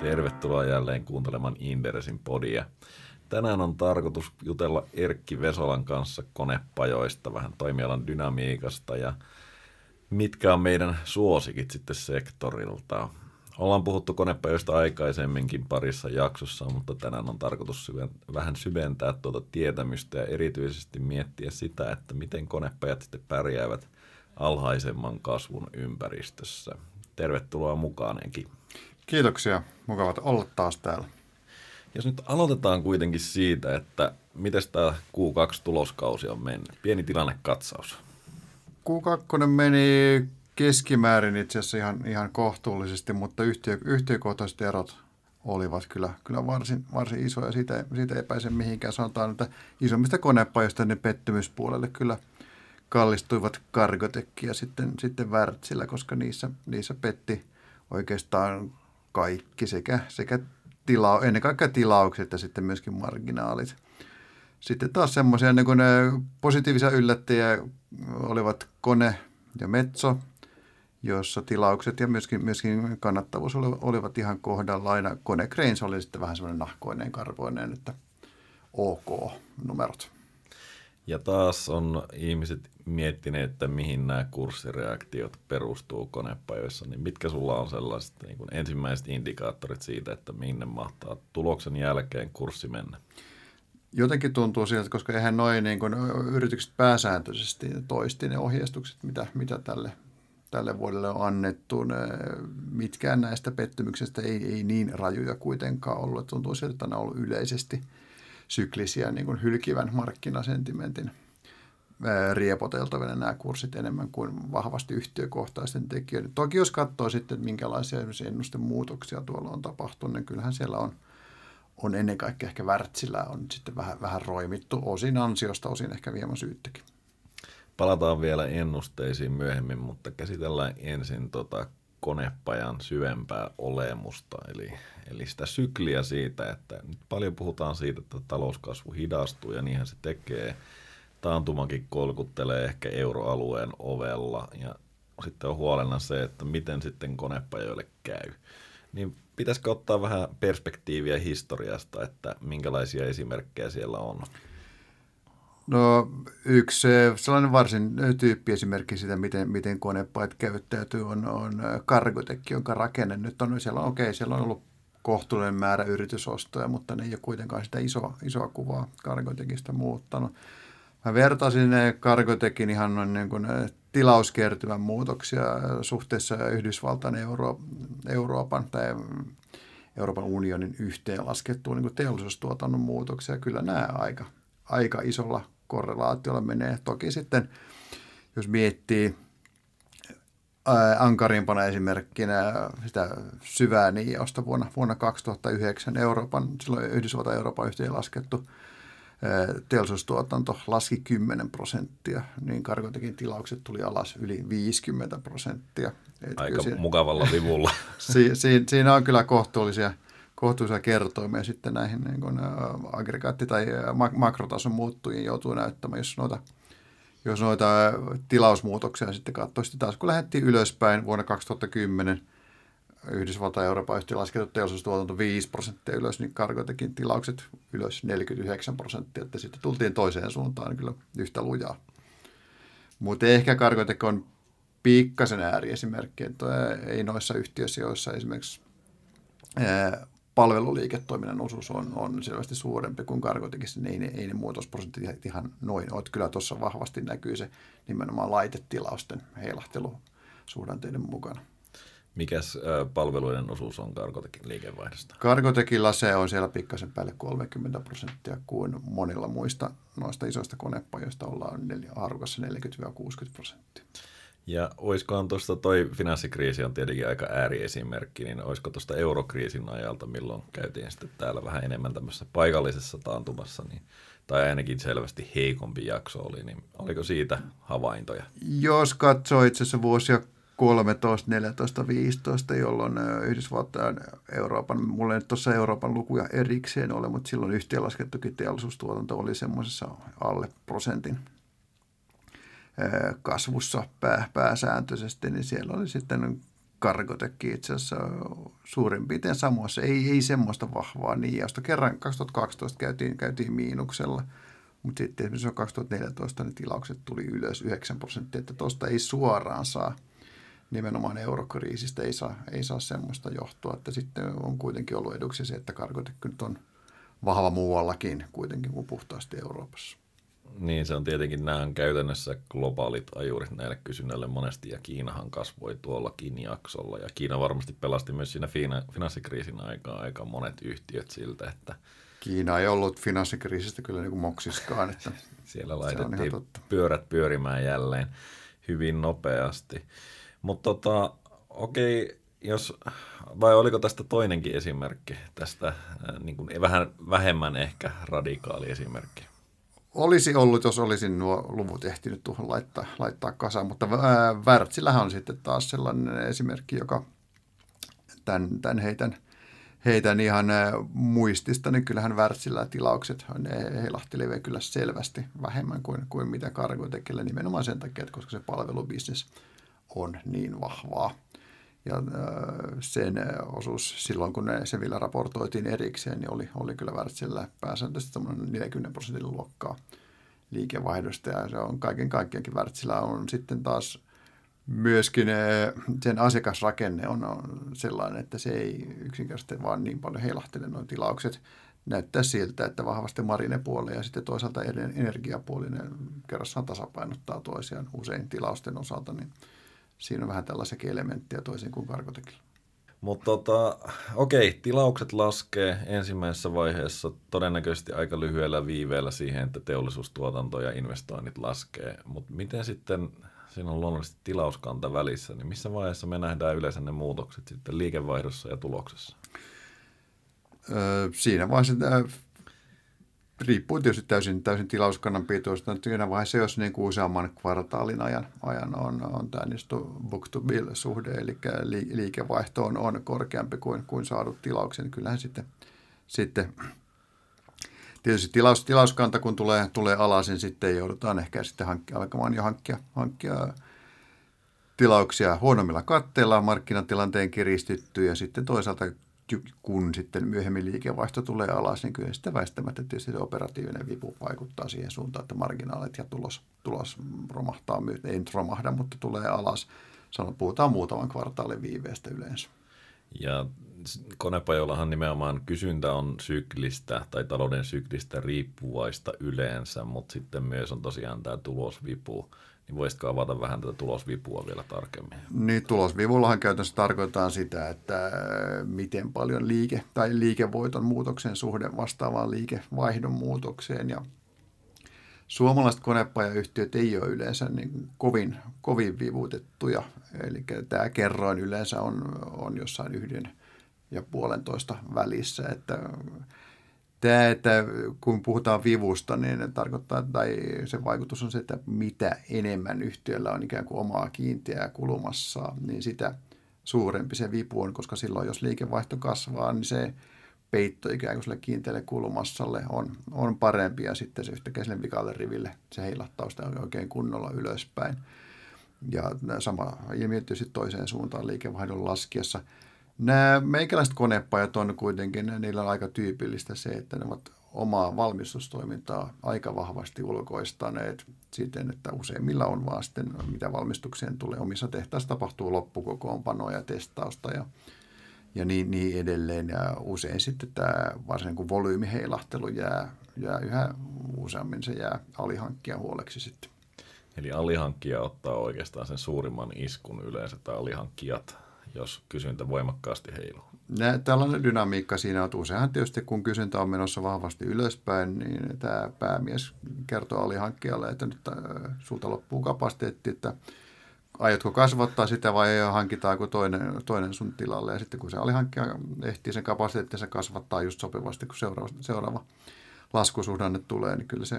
Tervetuloa jälleen kuuntelemaan Inderesin podia. Tänään on tarkoitus jutella Erkki Vesolan kanssa konepajoista, vähän toimialan dynamiikasta ja mitkä on meidän suosikit sitten sektorilta. Ollaan puhuttu konepajoista aikaisemminkin parissa jaksossa, mutta tänään on tarkoitus syven, vähän syventää tuota tietämystä ja erityisesti miettiä sitä, että miten konepajat sitten pärjäävät alhaisemman kasvun ympäristössä. Tervetuloa mukaan, Enki. Kiitoksia. Mukavat olla taas täällä. Jos nyt aloitetaan kuitenkin siitä, että miten tämä Q2-tuloskausi on mennyt. Pieni tilannekatsaus. Q2 meni keskimäärin itse asiassa ihan, ihan kohtuullisesti, mutta yhtiö, yhtiökohtaiset erot olivat kyllä, kyllä varsin, varsin isoja. Siitä, siitä ei pääse mihinkään. Sanotaan, että isommista konepajoista ne pettymyspuolelle kyllä kallistuivat Cargotec ja sitten, sitten Wärtsilä, koska niissä, niissä petti oikeastaan kaikki sekä, sekä tila, ennen kaikkea tilaukset ja sitten myöskin marginaalit. Sitten taas semmoisia niin positiivisia yllättäjiä olivat Kone ja Metso, jossa tilaukset ja myöskin, myöskin kannattavuus olivat ihan kohdalla. Aina Kone Cranes oli sitten vähän semmoinen nahkoinen, karvoinen, että ok numerot. Ja taas on ihmiset miettineet, että mihin nämä kurssireaktiot perustuu konepajoissa, niin mitkä sulla on sellaiset niin kuin ensimmäiset indikaattorit siitä, että minne mahtaa tuloksen jälkeen kurssi mennä? Jotenkin tuntuu siltä, koska eihän noin niin yritykset pääsääntöisesti toisti ne ohjeistukset, mitä, mitä tälle, tälle vuodelle on annettu. Ne, mitkään näistä pettymyksistä ei, ei niin rajuja kuitenkaan ollut. Tuntuu siltä, että ne on ollut yleisesti – syklisiä niin kuin hylkivän markkinasentimentin riepoteltavina nämä kurssit enemmän kuin vahvasti yhtiökohtaisten tekijöiden. Toki jos katsoo sitten, että minkälaisia ennustemuutoksia tuolla on tapahtunut, niin kyllähän siellä on, on ennen kaikkea ehkä Wärtsilä on sitten vähän, vähän roimittu, osin ansiosta, osin ehkä hieman syyttäkin. Palataan vielä ennusteisiin myöhemmin, mutta käsitellään ensin tota konepajan syvempää olemusta, eli, eli sitä sykliä siitä, että nyt paljon puhutaan siitä, että talouskasvu hidastuu ja niinhän se tekee. Taantumakin kolkuttelee ehkä euroalueen ovella ja sitten on huolena se, että miten sitten konepajoille käy. Niin pitäisikö ottaa vähän perspektiiviä historiasta, että minkälaisia esimerkkejä siellä on? No yksi sellainen varsin tyyppiesimerkki siitä, miten, miten konepaat käyttäytyy, on, on Cargotec, jonka rakenne nyt on, siellä on, okei, okay, siellä on ollut kohtuullinen määrä yritysostoja, mutta ne ei ole kuitenkaan sitä iso, isoa kuvaa Cargotecista muuttanut. Mä vertaisin Cargotecin ihan niin kuin tilauskertymän muutoksia suhteessa Yhdysvaltain Euro, Euroopan tai Euroopan unionin yhteenlaskettuun niin teollisuustuotannon muutoksia. Kyllä nämä aika, aika isolla korrelaatiolla menee. Toki sitten, jos miettii ankarimpana esimerkkinä sitä syvää niiosta vuonna, vuonna 2009 Euroopan, silloin Yhdysvaltain Euroopan yhteen laskettu teollisuustuotanto laski 10 prosenttia, niin Karkotekin tilaukset tuli alas yli 50 prosenttia. Et Aika siinä, mukavalla vivulla. si, si, siinä on kyllä kohtuullisia – kohtuullisia kertoimia sitten näihin niin kuin, aggregaatti- tai makrotason muuttujiin joutuu näyttämään, jos noita, jos noita tilausmuutoksia sitten katsoo. Sitten taas kun lähdettiin ylöspäin vuonna 2010, Yhdysvaltain ja Euroopan yhtiö laskettu teollisuustuotanto 5 prosenttia ylös, niin Cargotekin tilaukset ylös 49 prosenttia, että sitten tultiin toiseen suuntaan kyllä yhtä lujaa. Mutta ehkä Cargotec on pikkasen ääriesimerkki, että ei noissa yhtiöissä, joissa esimerkiksi palveluliiketoiminnan osuus on, on selvästi suurempi kuin karkotikissä, niin ei, ei ne muutosprosentit ihan noin ole. Kyllä tuossa vahvasti näkyy se nimenomaan laitetilausten heilahtelu suhdanteiden mukana. Mikäs palveluiden osuus on Karkotekin liikevaihdosta? Karkotekilla se on siellä pikkasen päälle 30 prosenttia kuin monilla muista noista isoista konepajoista ollaan harukassa 40-60 prosenttia. Ja olisikohan tuosta toi finanssikriisi on tietenkin aika ääriesimerkki, niin olisiko tuosta eurokriisin ajalta, milloin käytiin sitten täällä vähän enemmän tämmöisessä paikallisessa taantumassa, niin, tai ainakin selvästi heikompi jakso oli, niin oliko siitä havaintoja? Jos katsoo itse asiassa vuosia 13, 14, 15, jolloin Yhdysvaltain Euroopan, mulla ei tuossa Euroopan lukuja erikseen ole, mutta silloin yhteenlaskettukin teollisuustuotanto oli semmoisessa alle prosentin kasvussa pää, pääsääntöisesti, niin siellä oli sitten Kargotekki itse asiassa suurin piirtein samoissa. Ei, ei semmoista vahvaa niiausta. Kerran 2012 käytiin, käytiin miinuksella, mutta sitten esimerkiksi 2014 ne tilaukset tuli ylös 9 prosenttia, että tuosta ei suoraan saa nimenomaan eurokriisistä ei saa, ei saa semmoista johtua, että sitten on kuitenkin ollut eduksi se, että Kargotekki nyt on vahva muuallakin kuitenkin kuin puhtaasti Euroopassa. Niin, se on tietenkin nämä käytännössä globaalit ajurit näille kysynnälle monesti, ja Kiinahan kasvoi tuollakin jaksolla, ja Kiina varmasti pelasti myös siinä finanssikriisin aikaa aika monet yhtiöt siltä, että Kiina ei ollut finanssikriisistä kyllä niin kuin moksiskaan. Että Siellä laitettiin pyörät pyörimään jälleen hyvin nopeasti. Mutta tota, okei, jos, vai oliko tästä toinenkin esimerkki, tästä äh, niin kuin vähän vähemmän ehkä radikaali esimerkki? Olisi ollut, jos olisin nuo luvut ehtinyt tuohon laittaa, laittaa kasaan, mutta äh, Wärtsillähän on sitten taas sellainen esimerkki, joka tämän, tämän heitän, heitän ihan äh, muistista, niin kyllähän Wärtsillä tilaukset ne heilahtelivat kyllä selvästi vähemmän kuin, kuin mitä Cargo tekee, nimenomaan sen takia, että koska se palvelubisnes on niin vahvaa. Ja sen osuus silloin, kun se vielä raportoitiin erikseen, niin oli, oli kyllä Wärtsilä pääsääntöisesti 40 prosentin luokkaa liikevaihdosta. Ja se on kaiken kaikkiaankin Wärtsilä on sitten taas myöskin sen asiakasrakenne on, sellainen, että se ei yksinkertaisesti vaan niin paljon heilahtele noin tilaukset. Näyttää siltä, että vahvasti marinepuoli ja sitten toisaalta energiapuolinen kerrassaan tasapainottaa toisiaan usein tilausten osalta, niin siinä on vähän tällaisia elementtejä toisin kuin karkotekilla. Mutta tota, okei, tilaukset laskee ensimmäisessä vaiheessa todennäköisesti aika lyhyellä viiveellä siihen, että teollisuustuotanto ja investoinnit laskee. Mutta miten sitten, siinä on luonnollisesti tilauskanta välissä, niin missä vaiheessa me nähdään yleensä ne muutokset sitten liikevaihdossa ja tuloksessa? Öö, siinä vaiheessa riippuu tietysti täysin, täysin tilauskannan pituudesta. Siinä vaiheessa, jos niin kuin useamman kvartaalin ajan, ajan on, on tämä niin book-to-bill-suhde, eli liikevaihto on, on korkeampi kuin, kuin saadut tilaukset, niin kyllähän sitten, sitten tietysti tilaus, tilauskanta, kun tulee, tulee alas, niin sitten joudutaan ehkä sitten hankkia, alkamaan jo hankkia, hankkia tilauksia huonommilla katteilla markkinatilanteen kiristytty ja sitten toisaalta kun sitten myöhemmin liikevaihto tulee alas, niin kyllä sitten väistämättä tietysti se operatiivinen vipu vaikuttaa siihen suuntaan, että marginaalit ja tulos, tulos romahtaa, ei nyt romahda, mutta tulee alas. Sano, puhutaan muutaman kvartaalin viiveestä yleensä. Ja konepajoillahan nimenomaan kysyntä on syklistä tai talouden syklistä riippuvaista yleensä, mutta sitten myös on tosiaan tämä tulosvipu niin voisitko avata vähän tätä tulosvipua vielä tarkemmin? Niin, tulosvivullahan käytännössä tarkoittaa sitä, että äh, miten paljon liike tai liikevoiton muutoksen suhde vastaavaan liikevaihdon muutokseen. Ja suomalaiset konepajayhtiöt ei ole yleensä niin kovin, kovin vivutettuja. Eli tämä kerroin yleensä on, on jossain yhden ja puolentoista välissä, että Tämä, että kun puhutaan vivusta, niin tarkoittaa, tai se vaikutus on se, että mitä enemmän yhtiöllä on ikään kuin omaa kiinteää kulumassa, niin sitä suurempi se vipu on, koska silloin jos liikevaihto kasvaa, niin se peitto ikään kuin sille kiinteälle kulumassalle on, on parempi ja sitten se yhtäkkiä vikalle riville se heilattaa sitä oikein kunnolla ylöspäin. Ja sama ilmiö tietysti toiseen suuntaan liikevaihdon laskiessa – Nämä meikäläiset konepajat on kuitenkin, niillä on aika tyypillistä se, että ne ovat omaa valmistustoimintaa aika vahvasti ulkoistaneet siten, että useimmilla on vaan sitten, mitä valmistukseen tulee. Omissa tehtaissa tapahtuu loppukokoonpanoa ja testausta ja, ja niin, niin edelleen. Ja usein sitten tämä varsin kuin volyymiheilahtelu jää, jää yhä useammin, se jää alihankkia huoleksi sitten. Eli alihankkija ottaa oikeastaan sen suurimman iskun yleensä, tai alihankkijat jos kysyntä voimakkaasti heiluu. Nä, tällainen dynamiikka siinä on useinhan tietysti, kun kysyntä on menossa vahvasti ylöspäin, niin tämä päämies kertoo alihankkijalle, että nyt äh, sulta loppuu kapasiteetti, että aiotko kasvattaa sitä vai hankitaanko toinen, toinen sun tilalle. Ja sitten kun se alihankkija ehtii sen kapasiteettinsa kasvattaa just sopivasti, kun seuraava, seuraava laskusuhdanne tulee, niin kyllä se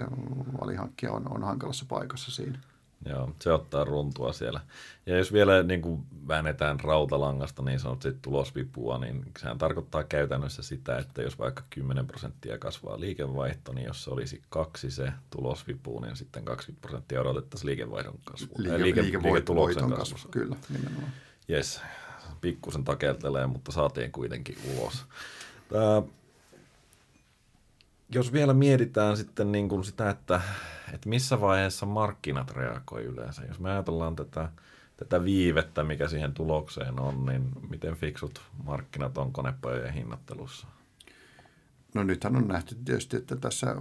alihankkija on, on hankalassa paikassa siinä. Joo, se ottaa runtua siellä. Ja jos vielä niin kuin väännetään rautalangasta niin sanotusti tulosvipua, niin sehän tarkoittaa käytännössä sitä, että jos vaikka 10 prosenttia kasvaa liikevaihto, niin jos se olisi kaksi se tulosvipu, niin sitten 20 prosenttia odotettaisiin liikevaihdon kasvua. Liike, liike, liikevoiton kasvu. Kyllä, nimenomaan. Yes. pikkusen takeltelee, mutta saatiin kuitenkin ulos. Tää, jos vielä mietitään sitten niin kuin sitä, että, että missä vaiheessa markkinat reagoi yleensä. Jos me ajatellaan tätä, tätä viivettä, mikä siihen tulokseen on, niin miten fiksut markkinat on konepajojen hinnoittelussa? No nythän on nähty tietysti, että tässä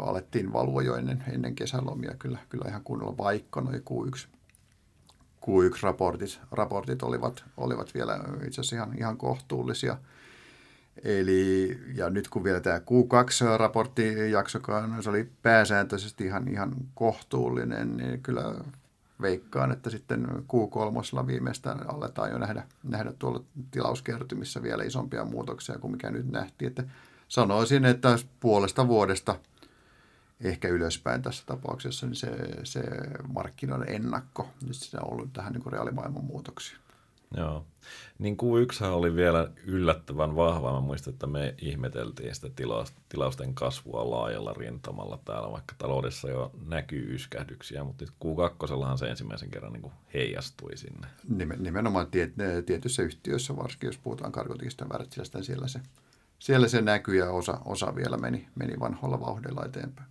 alettiin valua jo ennen, ennen kesälomia kyllä, kyllä ihan kunnolla, vaikka noin Q1, Q1-raportit raportit olivat, olivat vielä itse asiassa ihan, ihan kohtuullisia. Eli, ja nyt kun vielä tämä Q2-raportti jaksokaan, se oli pääsääntöisesti ihan, ihan kohtuullinen, niin kyllä veikkaan, että sitten Q3 viimeistään aletaan jo nähdä, nähdä tuolla tilauskertymissä vielä isompia muutoksia kuin mikä nyt nähtiin. Että sanoisin, että puolesta vuodesta ehkä ylöspäin tässä tapauksessa, niin se, se markkinoiden ennakko, niin se on ollut tähän niin reaalimaailman muutoksia. Joo. Niin Q1 oli vielä yllättävän vahva. Mä muistan, että me ihmeteltiin sitä tilausten kasvua laajalla rintamalla täällä, vaikka taloudessa jo näkyy yskähdyksiä, mutta nyt Q2 se ensimmäisen kerran niin kuin heijastui sinne. Nimenomaan tietyissä yhtiöissä, varsinkin jos puhutaan karkotikista värtsilästä, niin siellä se, siellä se näkyy ja osa, osa vielä meni, meni vanhoilla vauhdilla eteenpäin.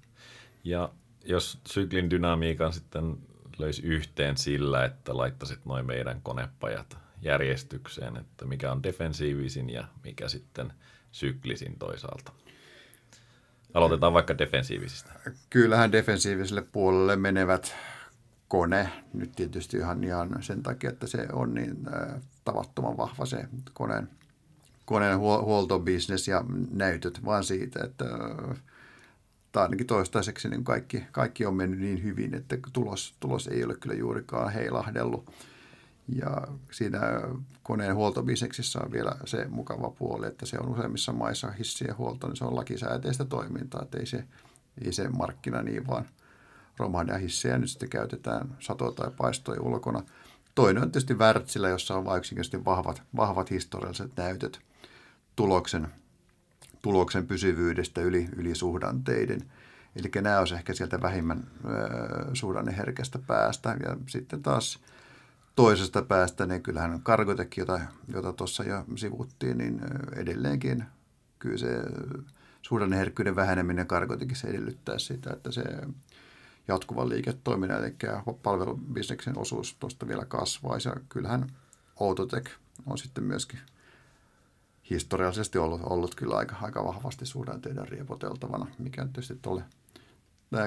Ja jos syklin dynamiikan sitten löisi yhteen sillä, että laittaisit noin meidän konepajat järjestykseen, että mikä on defensiivisin ja mikä sitten syklisin toisaalta. Aloitetaan vaikka defensiivisistä. Kyllähän defensiiviselle puolelle menevät kone, nyt tietysti ihan, ihan sen takia, että se on niin äh, tavattoman vahva se koneen, koneen huoltobisnes ja näytöt, vaan siitä, että äh, tai ainakin toistaiseksi niin kaikki, kaikki on mennyt niin hyvin, että tulos, tulos ei ole kyllä juurikaan heilahdellut. Ja siinä koneen huoltobiseksissä on vielä se mukava puoli, että se on useimmissa maissa hissien huolto, niin se on lakisääteistä toimintaa, että ei se, ei se markkina niin vaan romahda hissejä nyt sitten käytetään satoa tai paistoja ulkona. Toinen on tietysti Wärtsilä, jossa on vain yksinkertaisesti vahvat, vahvat historialliset näytöt tuloksen, tuloksen pysyvyydestä yli, yli suhdanteiden. Eli nämä olisi ehkä sieltä vähimmän ö, suhdanneherkästä päästä. Ja sitten taas toisesta päästä, niin kyllähän Kargotek, jota, jota tuossa jo sivuttiin, niin edelleenkin kyllä se suhdanneherkkyyden väheneminen Kargotekissa edellyttää sitä, että se jatkuvan liiketoiminnan, eli palvelubisneksen osuus tuosta vielä kasvaisi. Ja kyllähän Autotek on sitten myöskin historiallisesti ollut, ollut kyllä aika, aika vahvasti suhdanteiden riepoteltavana, mikä tietysti tuolle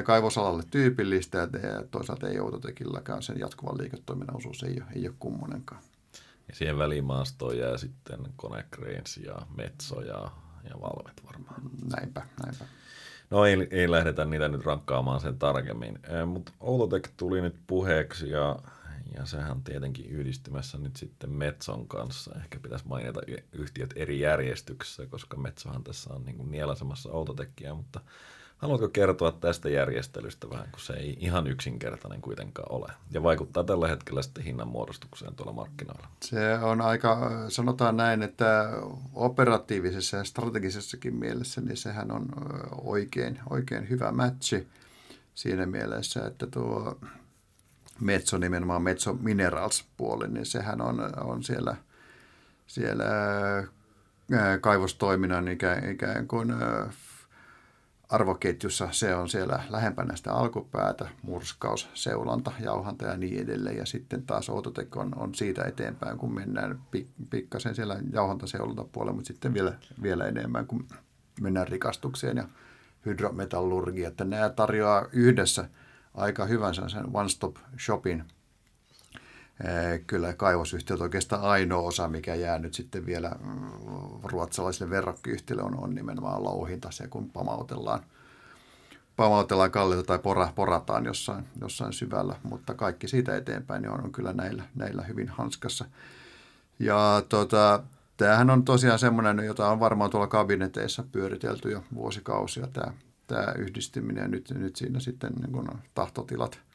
kaivosalalle tyypillistä ja toisaalta ei Outotekilläkään sen jatkuvan liiketoiminnan osuus ei ole, ei ole kummonenkaan. Ja siihen välimaastoon jää sitten Konecranes ja Metso ja, ja Valvet varmaan. Näinpä, näinpä. No ei, ei lähdetä niitä nyt rankkaamaan sen tarkemmin, mutta Outotec tuli nyt puheeksi ja, ja sehän on tietenkin yhdistymässä nyt sitten Metson kanssa. Ehkä pitäisi mainita yhtiöt eri järjestyksessä, koska Metsohan tässä on niin nielasemassa Outotecia, mutta Haluatko kertoa tästä järjestelystä vähän, kun se ei ihan yksinkertainen kuitenkaan ole ja vaikuttaa tällä hetkellä sitten hinnan muodostukseen tuolla markkinoilla? Se on aika, sanotaan näin, että operatiivisessa ja strategisessakin mielessä, niin sehän on oikein, oikein hyvä matchi siinä mielessä, että tuo Metso nimenomaan Metso Minerals puoli, niin sehän on, on siellä, siellä kaivostoiminnan ikään, ikään kuin arvoketjussa se on siellä lähempänä sitä alkupäätä, murskaus, seulanta, jauhanta ja niin edelleen. Ja sitten taas Outotek on, on siitä eteenpäin, kun mennään pik, pikkasen siellä jauhantaseulanta puolella, mutta sitten vielä, vielä enemmän, kun mennään rikastukseen ja hydrometallurgia. Että nämä tarjoaa yhdessä aika hyvän sen one-stop shopin kyllä kaivosyhtiöt oikeastaan ainoa osa, mikä jää nyt sitten vielä mm, ruotsalaisille verrokkiyhtiöille on, on nimenomaan louhinta, se kun pamautellaan, pamautellaan kallita tai pora, porataan jossain, jossain syvällä, mutta kaikki siitä eteenpäin niin on, on kyllä näillä, näillä hyvin hanskassa. Ja tota, tämähän on tosiaan semmoinen, jota on varmaan tuolla kabineteissa pyöritelty jo vuosikausia, tämä, tämä yhdistyminen, ja nyt, nyt siinä sitten niin kun tahtotilat –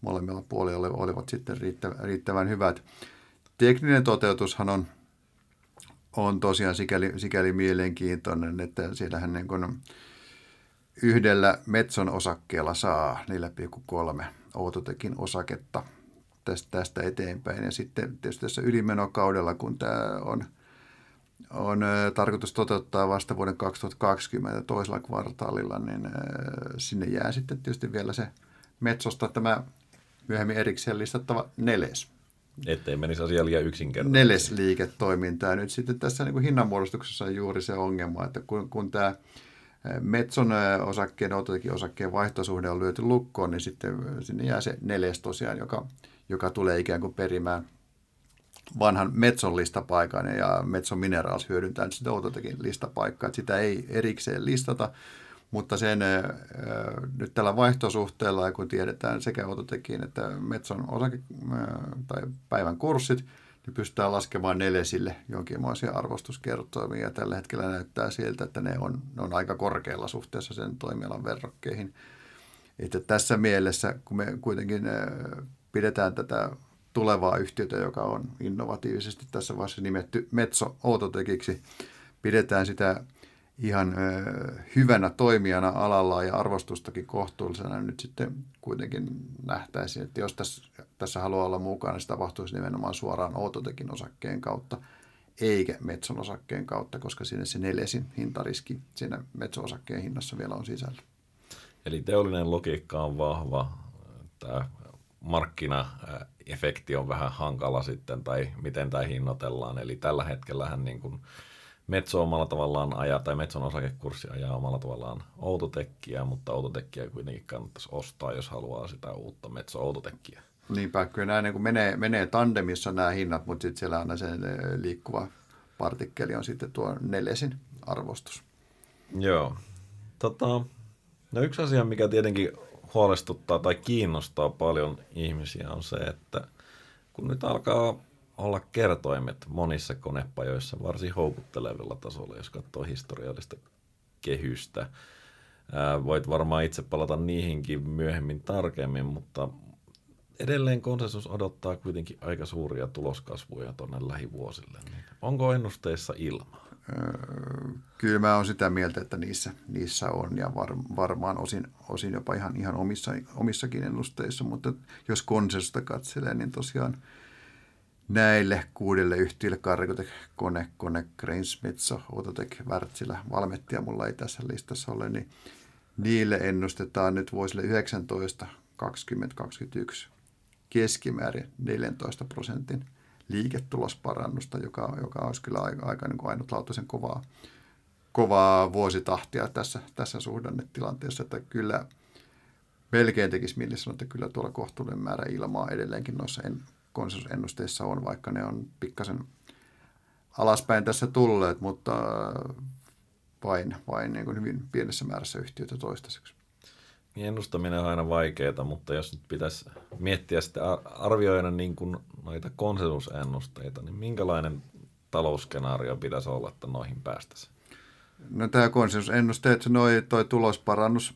molemmilla puolilla olivat sitten riittävän hyvät. Tekninen toteutushan on, on tosiaan sikäli, sikäli mielenkiintoinen, että siellähän niin kuin yhdellä Metson osakkeella saa 4,3 Outotekin osaketta tästä, tästä eteenpäin. Ja sitten tietysti tässä ylimenokaudella, kun tämä on, on tarkoitus toteuttaa vasta vuoden 2020 toisella kvartaalilla, niin sinne jää sitten tietysti vielä se Metsosta tämä myöhemmin erikseen listattava neles. Ettei menisi asia liian yksinkertaisesti. Neles liiketoimintaa. Nyt sitten tässä niin kuin hinnanmuodostuksessa on juuri se ongelma, että kun, kun tämä Metson osakkeen, Autotekin osakkeen vaihtosuhde on lyöty lukkoon, niin sitten sinne jää se neljäs tosiaan, joka, joka tulee ikään kuin perimään vanhan Metson listapaikan ja Metson Minerals hyödyntää nyt sitä Autotekin listapaikkaa. Että sitä ei erikseen listata, mutta sen nyt tällä vaihtosuhteella, kun tiedetään sekä Autotekin että Metson osake, tai päivän kurssit, niin pystytään laskemaan nelesille jonkinlaisia arvostuskertoimia. Ja tällä hetkellä näyttää siltä, että ne on, ne on aika korkealla suhteessa sen toimialan verrokkeihin. Että tässä mielessä, kun me kuitenkin pidetään tätä tulevaa yhtiötä, joka on innovatiivisesti tässä vaiheessa nimetty Metso Autotekiksi, pidetään sitä ihan hyvänä toimijana alalla ja arvostustakin kohtuullisena nyt sitten kuitenkin nähtäisiin, että jos tässä, tässä haluaa olla mukana, niin se tapahtuisi nimenomaan suoraan Outotekin osakkeen kautta, eikä Metson osakkeen kautta, koska sinne se neljäsin hintariski siinä Metson osakkeen hinnassa vielä on sisällä. Eli teollinen logiikka on vahva, tämä markkinaefekti on vähän hankala sitten, tai miten tämä hinnoitellaan. Eli tällä hetkellähän niin kuin Metso omalla tavallaan ajaa, tai Metson osakekurssi ajaa omalla tavallaan Outotekkiä, mutta Outotekkiä kuitenkin kannattaisi ostaa, jos haluaa sitä uutta Metso Outotekkiä. Niinpä, kyllä nämä niin menee, menee tandemissa nämä hinnat, mutta sitten siellä on se liikkuva partikkeli on sitten tuo neljäsin arvostus. Joo. Tota, no yksi asia, mikä tietenkin huolestuttaa tai kiinnostaa paljon ihmisiä on se, että kun nyt alkaa olla kertoimet monissa konepajoissa varsin houkuttelevilla tasolla, jos katsoo historiallista kehystä. Ää, voit varmaan itse palata niihinkin myöhemmin tarkemmin, mutta edelleen konsensus odottaa kuitenkin aika suuria tuloskasvuja tuonne lähivuosille. Niin onko ennusteissa ilmaa? Kyllä mä oon sitä mieltä, että niissä, niissä on ja var, varmaan osin, osin jopa ihan, ihan omissa, omissakin ennusteissa, mutta jos konsensusta katselee, niin tosiaan – näille kuudelle yhtiölle, Cargotec, Kone, Kone, Grainsmitso, Autotech, Wärtsilä, Valmettia mulla ei tässä listassa ole, niin niille ennustetaan nyt vuosille 19, 20, 21 keskimäärin 14 prosentin liiketulosparannusta, joka, joka olisi kyllä aika, aika niin kuin ainutlaatuisen kovaa, kovaa vuositahtia tässä, tässä suhdannetilanteessa, että kyllä melkein tekisi mieli sanoa, että kyllä tuolla kohtuullinen määrä ilmaa edelleenkin noissa en, konsensusennusteissa on, vaikka ne on pikkasen alaspäin tässä tulleet, mutta vain, vain niin kuin hyvin pienessä määrässä yhtiöitä toistaiseksi. Niin ennustaminen on aina vaikeaa, mutta jos nyt pitäisi miettiä sitten arvioida niin kuin noita konsensusennusteita, niin minkälainen talousskenaario pitäisi olla, että noihin päästäisiin? No tämä konsensusennusteet, noi, toi tulosparannus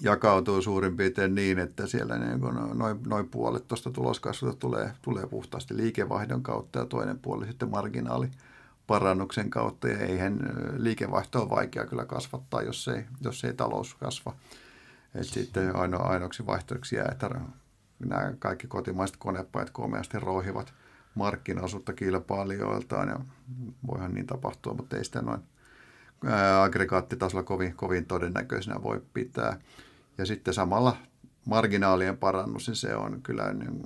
jakautuu suurin piirtein niin, että siellä niin noin, noin puolet tuosta tuloskasvusta tulee, tulee puhtaasti liikevaihdon kautta ja toinen puoli sitten marginaali parannuksen kautta. Ja eihän liikevaihto ole vaikea kyllä kasvattaa, jos ei, jos ei talous kasva. Et sitten aino, ainoaksi vaihtoehdoksi jää, että nämä kaikki kotimaiset konepajat komeasti roihivat markkinaosuutta kilpailijoiltaan ja voihan niin tapahtua, mutta ei sitä noin aggregaattitasolla kovin, kovin todennäköisenä voi pitää. Ja sitten samalla marginaalien parannus, niin se on kyllä niin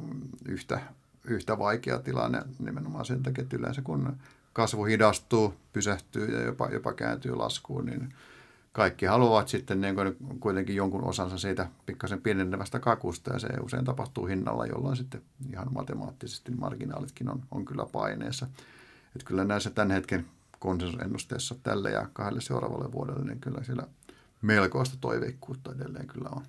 yhtä, yhtä vaikea tilanne nimenomaan sen takia, että yleensä kun kasvu hidastuu, pysähtyy ja jopa, jopa kääntyy laskuun, niin kaikki haluavat sitten niin kuin kuitenkin jonkun osansa siitä pikkasen pienenevästä kakusta ja se usein tapahtuu hinnalla, jolloin sitten ihan matemaattisesti marginaalitkin on, on kyllä paineessa. Että kyllä näissä tämän hetken konsensusennusteessa tälle ja kahdelle seuraavalle vuodelle, niin kyllä siellä melkoista toiveikkuutta edelleen kyllä on.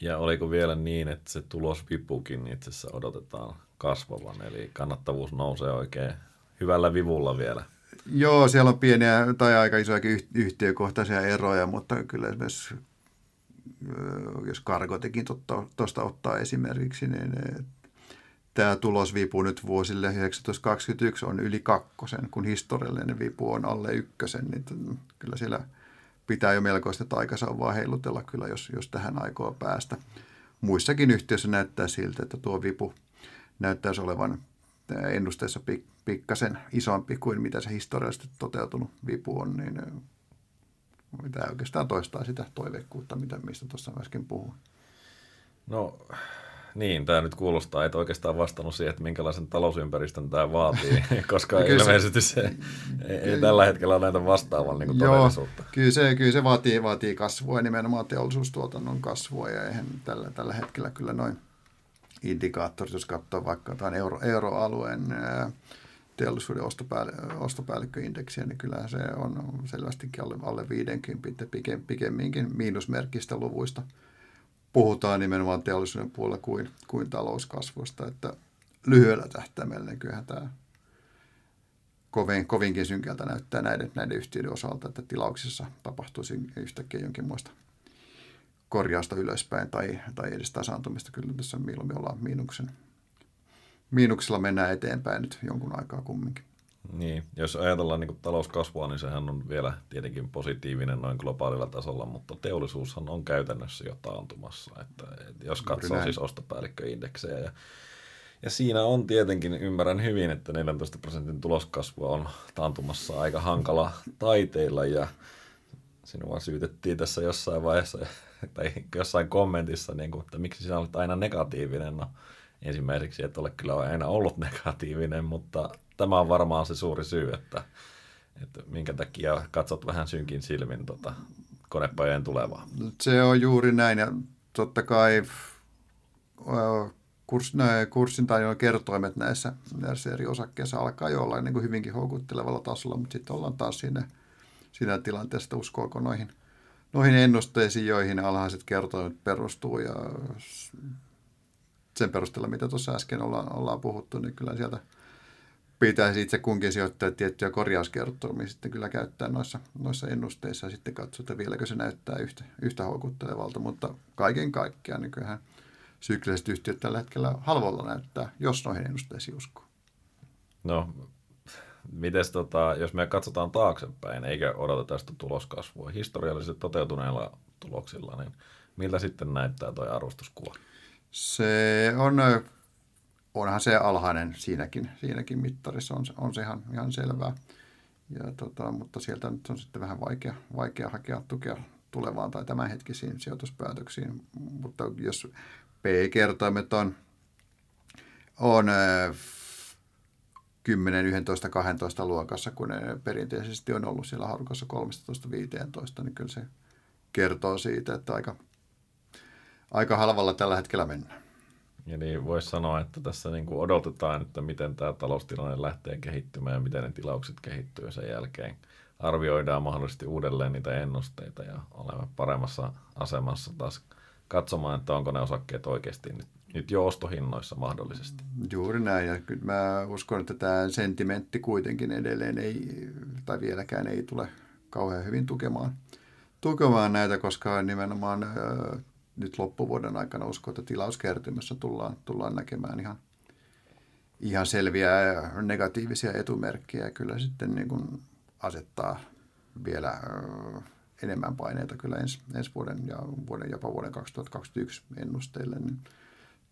Ja oliko vielä niin, että se tulosvipukin itse asiassa odotetaan kasvavan, eli kannattavuus nousee oikein hyvällä vivulla vielä? Joo, siellä on pieniä tai aika isojakin yhtiökohtaisia eroja, mutta kyllä esimerkiksi jos Kargotekin tuosta ottaa esimerkiksi, niin tämä tulosvipu nyt vuosille 1921 on yli kakkosen, kun historiallinen vipu on alle ykkösen, niin kyllä siellä pitää jo melkoista taikasauvaa heilutella kyllä, jos, jos tähän aikoo päästä. muissakin yhtiöissä näyttää siltä, että tuo vipu näyttäisi olevan ennusteessa pik, pikkasen isompi kuin mitä se historiallisesti toteutunut vipu on, niin tämä oikeastaan toistaa sitä toiveikkuutta, mitä, mistä tuossa äsken puhuin. No niin, tämä nyt kuulostaa, että oikeastaan vastannut siihen, että minkälaisen talousympäristön tämä vaatii, koska kyllä ilmeisesti se, se ei, ei tällä hetkellä näitä vastaavan niin joo, todellisuutta. Kyllä se, kyllä se vaatii, vaatii kasvua, nimenomaan teollisuustuotannon kasvua, ja eihän tällä, tällä hetkellä kyllä noin indikaattorit, jos katsoo vaikka jotain euro, euroalueen teollisuuden ostopäällikköindeksiä, niin kyllä se on selvästikin alle, alle 50, pikemminkin miinusmerkkistä luvuista – puhutaan nimenomaan teollisuuden puolella kuin, kuin talouskasvusta, että lyhyellä tähtäimellä kyllähän tämä kovin, kovinkin synkältä näyttää näiden, näiden yhtiöiden osalta, että tilauksissa tapahtuisi yhtäkkiä jonkinlaista korjausta ylöspäin tai, tai edes tasaantumista. Kyllä tässä mieluummin ollaan miinuksen, miinuksella mennään eteenpäin nyt jonkun aikaa kumminkin. Niin, jos ajatellaan niin talouskasvua, niin sehän on vielä tietenkin positiivinen noin globaalilla tasolla, mutta teollisuushan on käytännössä jo taantumassa, että, että jos katsoo siis ostopäällikköindeksejä ja ja siinä on tietenkin, ymmärrän hyvin, että 14 prosentin tuloskasvua on taantumassa aika hankala taiteilla ja sinua syytettiin tässä jossain vaiheessa tai jossain kommentissa, niin kuin, että miksi sinä olet aina negatiivinen. No, ensimmäiseksi et ole kyllä aina ollut negatiivinen, mutta tämä on varmaan se suuri syy, että, että minkä takia katsot vähän synkin silmin tota, konepajojen tulevaa. Se on juuri näin ja totta kai kurs, kurssin tai kertoimet näissä, näissä eri osakkeissa alkaa jo olla niin kuin hyvinkin houkuttelevalla tasolla, mutta sitten ollaan taas siinä, siinä tilanteessa, uskoako noihin, noihin ennusteisiin, joihin alhaiset kertoimet perustuu ja sen perusteella, mitä tuossa äsken ollaan, ollaan puhuttu, niin kyllä sieltä pitäisi itse kunkin sijoittaa tiettyjä korjauskertoimia sitten kyllä käyttää noissa, noissa ennusteissa ja sitten katsoa, että vieläkö se näyttää yhtä, yhtä houkuttelevalta, mutta kaiken kaikkiaan niin kyllähän sykliset yhtiöt tällä hetkellä halvalla näyttää, jos noihin ennusteisiin uskoo. No, mites tota, jos me katsotaan taaksepäin, eikä odoteta sitä tuloskasvua historiallisesti toteutuneilla tuloksilla, niin miltä sitten näyttää tuo arvostuskuva? Se on, onhan se alhainen siinäkin, siinäkin mittarissa, on, on se ihan, ihan selvää. Ja tota, mutta sieltä nyt on sitten vähän vaikea, vaikea hakea tukea tulevaan tai tämänhetkisiin sijoituspäätöksiin. Mutta jos P-kertoimet on, on 10, 11, 12 luokassa, kun ne perinteisesti on ollut siellä harukassa 13-15, niin kyllä se kertoo siitä, että aika, aika halvalla tällä hetkellä mennään. Ja niin voisi sanoa, että tässä niin kuin odotetaan, että miten tämä taloustilanne lähtee kehittymään ja miten ne tilaukset kehittyy sen jälkeen. Arvioidaan mahdollisesti uudelleen niitä ennusteita ja olemme paremmassa asemassa taas katsomaan, että onko ne osakkeet oikeasti nyt, nyt jo ostohinnoissa mahdollisesti. Juuri näin, ja kyllä mä uskon, että tämä sentimentti kuitenkin edelleen ei, tai vieläkään ei tule kauhean hyvin tukemaan, tukemaan näitä, koska nimenomaan nyt loppuvuoden aikana uskon, että tilauskertymässä tullaan, tullaan näkemään ihan, ihan selviä negatiivisia etumerkkejä. Kyllä sitten niin kuin asettaa vielä enemmän paineita kyllä ensi, ensi vuoden ja vuoden, jopa vuoden 2021 ennusteille. Niin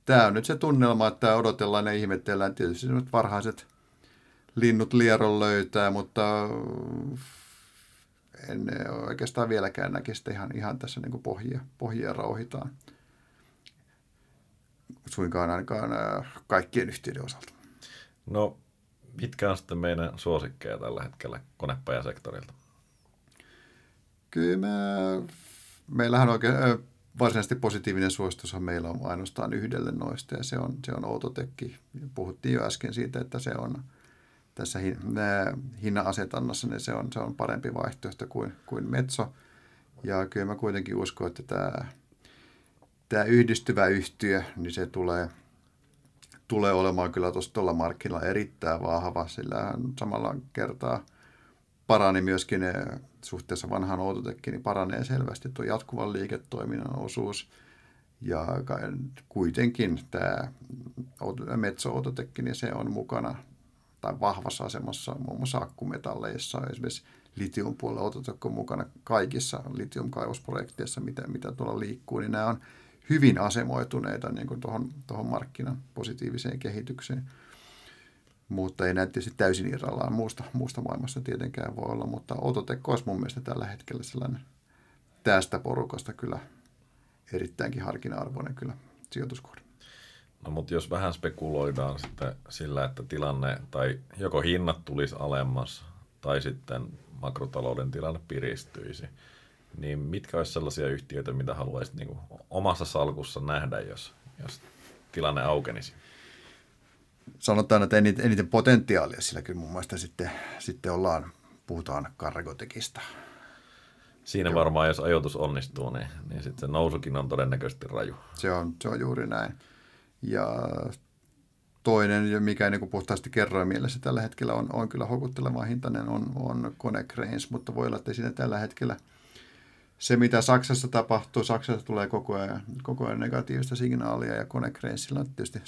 tämä on nyt se tunnelma, että odotellaan ja ihmetellään. Tietysti nyt varhaiset linnut lieron löytää, mutta en oikeastaan vieläkään näkisi sitä ihan, ihan tässä niin pohjia, pohjia rauhitaan. Suinkaan ainakaan kaikkien yhtiöiden osalta. No, mitkä on sitten meidän suosikkeja tällä hetkellä konepajasektorilta? Kyllä mä, meillähän oikein varsinaisesti positiivinen suositushan meillä on ainoastaan yhdelle noista ja se on, se on Outotekki. Puhuttiin jo äsken siitä, että se on tässä hinnan-asetannassa, niin se on, se on parempi vaihtoehto kuin, kuin Metso. Ja kyllä mä kuitenkin uskon, että tämä, tämä yhdistyvä yhtiö, niin se tulee, tulee olemaan kyllä tuolla markkinoilla erittäin vahva, sillä samalla kertaa parani myöskin suhteessa vanhaan Outotekkiin, niin paranee selvästi tuo jatkuvan liiketoiminnan osuus. Ja kuitenkin tämä Metso Outotekki, niin se on mukana tai vahvassa asemassa muun muassa akkumetalleissa, esimerkiksi litium puolella on mukana kaikissa litiumkaivosprojekteissa, mitä, mitä tuolla liikkuu, niin nämä on hyvin asemoituneita niin tuohon, tuohon markkinan positiiviseen kehitykseen. Mutta ei näitä tietysti täysin irrallaan muusta, muusta maailmasta tietenkään voi olla, mutta Ototekko olisi mun mielestä tällä hetkellä sellainen tästä porukasta kyllä erittäinkin harkina-arvoinen kyllä sijoituskohde. No mutta jos vähän spekuloidaan sitten sillä, että tilanne tai joko hinnat tulisi alemmas tai sitten makrotalouden tilanne piristyisi, niin mitkä olisi sellaisia yhtiöitä, mitä haluaisit niin omassa salkussa nähdä, jos, jos tilanne aukenisi? Sanotaan, että eniten, eniten potentiaalia sillä kyllä mun mielestä sitten, sitten ollaan, puhutaan Kargotekista. Siinä Joo. varmaan, jos ajoitus onnistuu, niin, niin sitten se nousukin on todennäköisesti raju. Se on, se on juuri näin. Ja toinen, mikä niin puhtaasti kerroin mielessä tällä hetkellä on, on kyllä houkutteleva hintainen, on, on Konecranes, mutta voi olla, että siinä tällä hetkellä se, mitä Saksassa tapahtuu, Saksassa tulee koko ajan, koko ajan negatiivista signaalia ja Konecranesilla on tietysti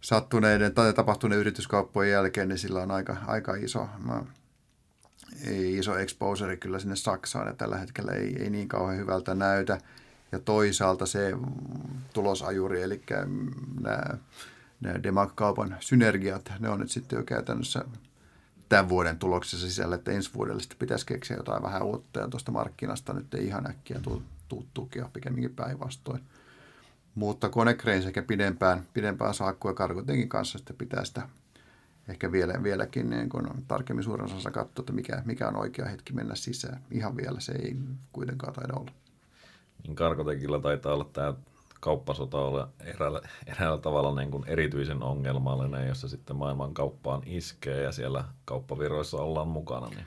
sattuneiden tai tapahtuneiden yrityskauppojen jälkeen, niin sillä on aika, aika iso, mä, ei iso exposure kyllä sinne Saksaan ja tällä hetkellä ei, ei niin kauhean hyvältä näytä. Ja toisaalta se tulosajuri, eli nämä, nämä Demag-kaupan synergiat, ne on nyt sitten jo käytännössä tämän vuoden tuloksessa sisällä, että ensi vuodelle sitten pitäisi keksiä jotain vähän uutta ja tuosta markkinasta nyt ei ihan äkkiä tule tukea pikemminkin päinvastoin. Mutta konekrein sekä pidempään, pidempään saakku ja kanssa sitten pitää sitä ehkä vielä, vieläkin niin kun tarkemmin suurin osassa katsoa, että mikä, mikä on oikea hetki mennä sisään. Ihan vielä se ei kuitenkaan taida olla. Niin Karkotekilla taitaa olla tämä kauppasota olla eräällä, eräällä tavalla niin kuin erityisen ongelmallinen, jossa sitten maailman kauppaan iskee ja siellä kauppaviroissa ollaan mukana. Niin.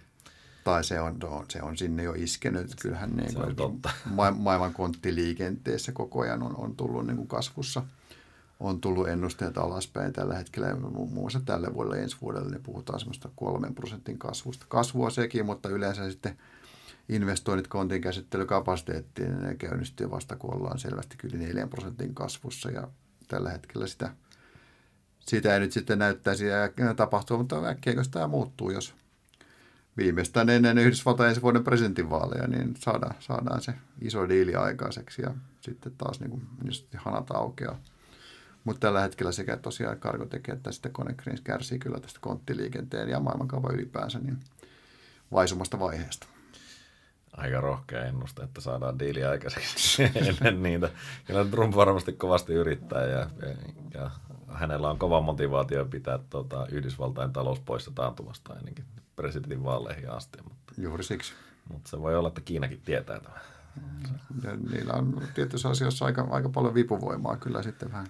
Tai se on, se on sinne jo iskenyt. Kyllähän niin kuin, totta. Ma- maailman konttiliikenteessä koko ajan on, on tullut niin kuin kasvussa. On tullut ennusteet alaspäin tällä hetkellä. Muun muassa tälle vuodelle ensi vuodelle niin puhutaan semmoista kolmen prosentin kasvusta. Kasvua sekin, mutta yleensä sitten – investoinnit kontin käsittelykapasiteettiin, ne käynnistyy vasta kun ollaan selvästi kyllä 4 prosentin kasvussa ja tällä hetkellä sitä, sitä ei nyt sitten näyttäisi tapahtua, mutta äkkiä tämä muuttuu, jos viimeistään ennen Yhdysvaltain ensi vuoden presidentinvaaleja, niin saadaan, saadaan se iso diili aikaiseksi ja sitten taas niin kuin, niin hanat aukeaa. Mutta tällä hetkellä sekä tosiaan Cargo tekee että sitten Konecranes kärsii kyllä tästä konttiliikenteen ja maailmankaupan ylipäänsä niin vaisumasta vaiheesta aika rohkea ennuste, että saadaan diili aikaiseksi ennen niitä. Kyllä Trump varmasti kovasti yrittää ja, ja, hänellä on kova motivaatio pitää tuota, Yhdysvaltain talous poissa taantumasta ainakin presidentin vaaleihin asti. Mutta, Juuri siksi. Mutta se voi olla, että Kiinakin tietää tämän. Ja niillä on tietyissä asioissa aika, aika paljon vipuvoimaa kyllä sitten vähän.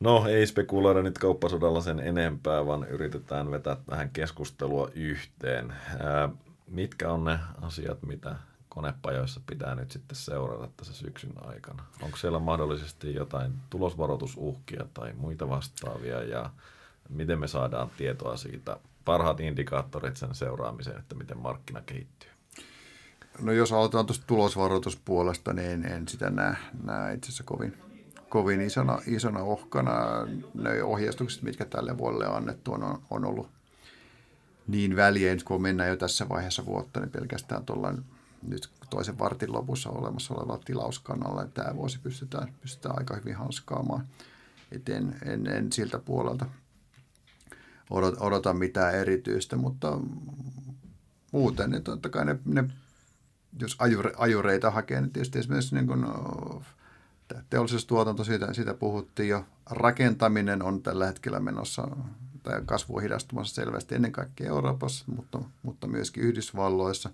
No ei spekuloida nyt kauppasodalla sen enempää, vaan yritetään vetää tähän keskustelua yhteen. Ää, mitkä on ne asiat, mitä konepajoissa pitää nyt sitten seurata tässä syksyn aikana? Onko siellä mahdollisesti jotain tulosvaroitusuhkia tai muita vastaavia ja miten me saadaan tietoa siitä, parhaat indikaattorit sen seuraamiseen, että miten markkina kehittyy? No jos aloitetaan tuosta tulosvaroituspuolesta, niin en sitä näe, näe itse asiassa kovin, kovin isona, isona ohkana. Ne ohjeistukset, mitkä tälle vuodelle on annettu, on, on ollut niin väliä, kun mennään jo tässä vaiheessa vuotta, niin pelkästään tuolla nyt toisen vartin lopussa olemassa olevalla tilauskannalla, että tämä vuosi pystytään, pystytään aika hyvin hanskaamaan. Et en, en, en siltä puolelta odota, odota mitään erityistä, mutta muuten niin totta kai ne, ne jos ajure, ajureita hakee, niin tietysti esimerkiksi niin kuin, no, teollisuustuotanto, siitä, siitä puhuttiin jo. Rakentaminen on tällä hetkellä menossa tai kasvu on hidastumassa selvästi ennen kaikkea Euroopassa, mutta, mutta myöskin Yhdysvalloissa.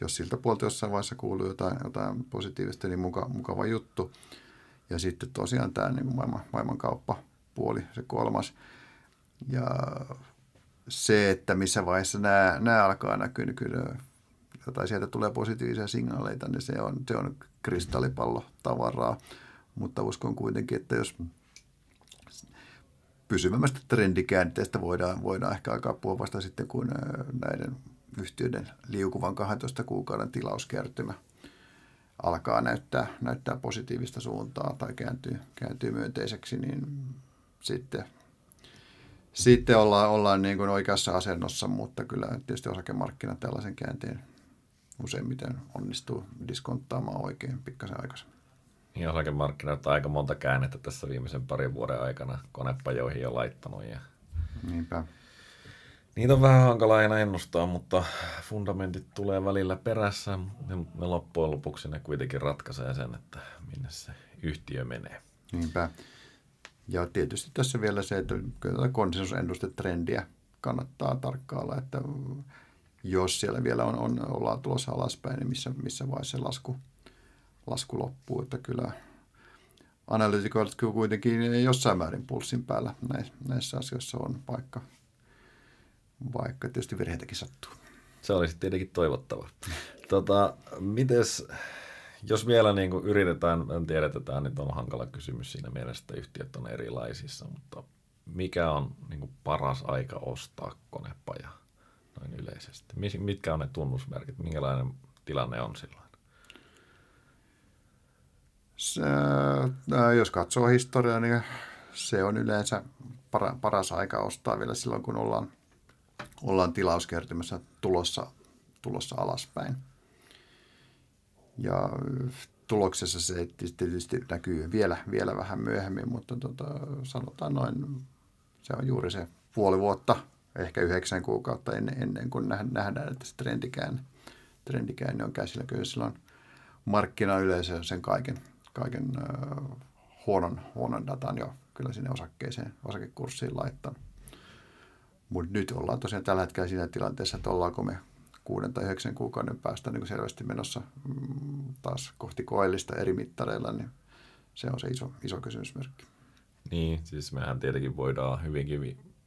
Jos siltä puolta jossain vaiheessa kuuluu jotain, jotain positiivista, niin muka, mukava juttu. Ja sitten tosiaan tämä niin maailman, maailmankauppapuoli, se kolmas. Ja se, että missä vaiheessa nämä, nämä alkaa näkyä, niin kyllä tai sieltä tulee positiivisia signaaleita, niin se on, se on kristallipallo tavaraa. Mutta uskon kuitenkin, että jos pysyvämmästä trendikäänteestä voidaan, voidaan ehkä alkaa puhua vasta sitten, kun näiden yhtiöiden liukuvan 12 kuukauden tilauskertymä alkaa näyttää, näyttää positiivista suuntaa tai kääntyy, kääntyy myönteiseksi, niin sitten, sitten ollaan, ollaan niin kuin oikeassa asennossa, mutta kyllä tietysti osakemarkkina tällaisen käänteen useimmiten onnistuu diskonttaamaan oikein pikkasen aikaisemmin. Niin osakemarkkinat on aika monta käännettä tässä viimeisen parin vuoden aikana konepajoihin jo laittanut. Ja Niinpä. Niitä on vähän hankala aina ennustaa, mutta fundamentit tulee välillä perässä. Ne, ne loppujen lopuksi ne kuitenkin ratkaisee sen, että minne se yhtiö menee. Niinpä. Ja tietysti tässä vielä se, että kyllä konsensusennustetrendiä kannattaa tarkkailla, että jos siellä vielä on, on, ollaan tulossa alaspäin, niin missä, missä vaiheessa se lasku, lasku loppuu. Että kyllä analyytikoilla kuitenkin jossain määrin pulssin päällä näissä asioissa on, vaikka, vaikka tietysti virheitäkin sattuu. Se olisi tietenkin toivottava. Tota, mites, jos vielä niin kuin yritetään, tiedetään, niin on hankala kysymys siinä mielessä, että yhtiöt on erilaisissa, mutta mikä on niin kuin paras aika ostaa konepaja noin yleisesti? Mitkä on ne tunnusmerkit? Minkälainen tilanne on silloin? Se, jos katsoo historiaa, niin se on yleensä para, paras aika ostaa vielä silloin, kun ollaan, ollaan tilauskertymässä tulossa, tulossa alaspäin. Ja tuloksessa se tietysti näkyy vielä, vielä vähän myöhemmin, mutta tota, sanotaan noin, se on juuri se puoli vuotta, ehkä yhdeksän kuukautta ennen, ennen kuin nähdään, että se trendikäänne, trendikäänne on käsillä. Kyllä silloin markkinayleisö sen kaiken, kaiken äh, huonon, huonon datan jo kyllä sinne osakkeeseen, osakekurssiin laittanut. Mutta nyt ollaan tosiaan tällä hetkellä siinä tilanteessa, että ollaanko me kuuden tai yhdeksän kuukauden päästä niin selvästi menossa mm, taas kohti koellista eri mittareilla, niin se on se iso, iso kysymysmerkki. Niin, siis mehän tietenkin voidaan hyvinkin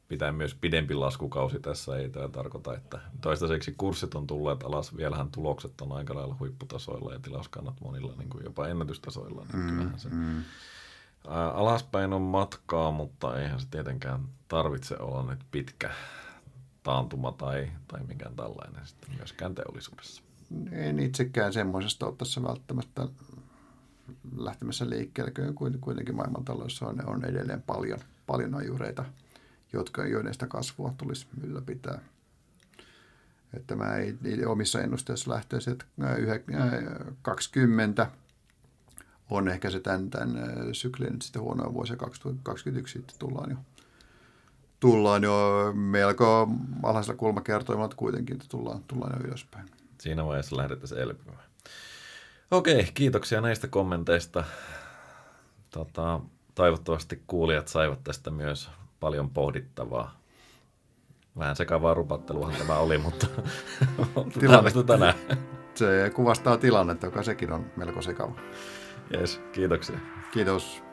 pitää myös pidempi laskukausi tässä. Ei tämä tarkoita, että toistaiseksi kurssit on tulleet alas. Vielähän tulokset on aika lailla huipputasoilla ja tilauskannat monilla niin kuin jopa ennätystasoilla. Niin mm, se, mm. Alaspäin on matkaa, mutta eihän se tietenkään tarvitse olla nyt pitkä taantuma tai, tai mikään tällainen sitten myöskään teollisuudessa. En itsekään semmoisesta ole tässä välttämättä lähtemässä liikkeelle. Kyllä kuitenkin maailmantaloudessa on, on edelleen paljon, paljon ajureita, jotka, joiden sitä kasvua tulisi ylläpitää. Että mä ei, ei omissa ennusteissa lähtöisin, että 20 on ehkä se tämän, tämän syklin sitten huonoa vuosia 2021 sitten tullaan jo tullaan jo melko alhaisella kulmakertoimella, mutta kuitenkin tullaan, tullaan jo ylöspäin. Siinä vaiheessa lähdetään elpymään. Okei, kiitoksia näistä kommenteista. Tota, toivottavasti kuulijat saivat tästä myös paljon pohdittavaa. Vähän sekavaa rupatteluhan tämä oli, mutta tilanne tänään. Se kuvastaa tilannetta, joka sekin on melko sekava. Yes, kiitoksia. Kiitos.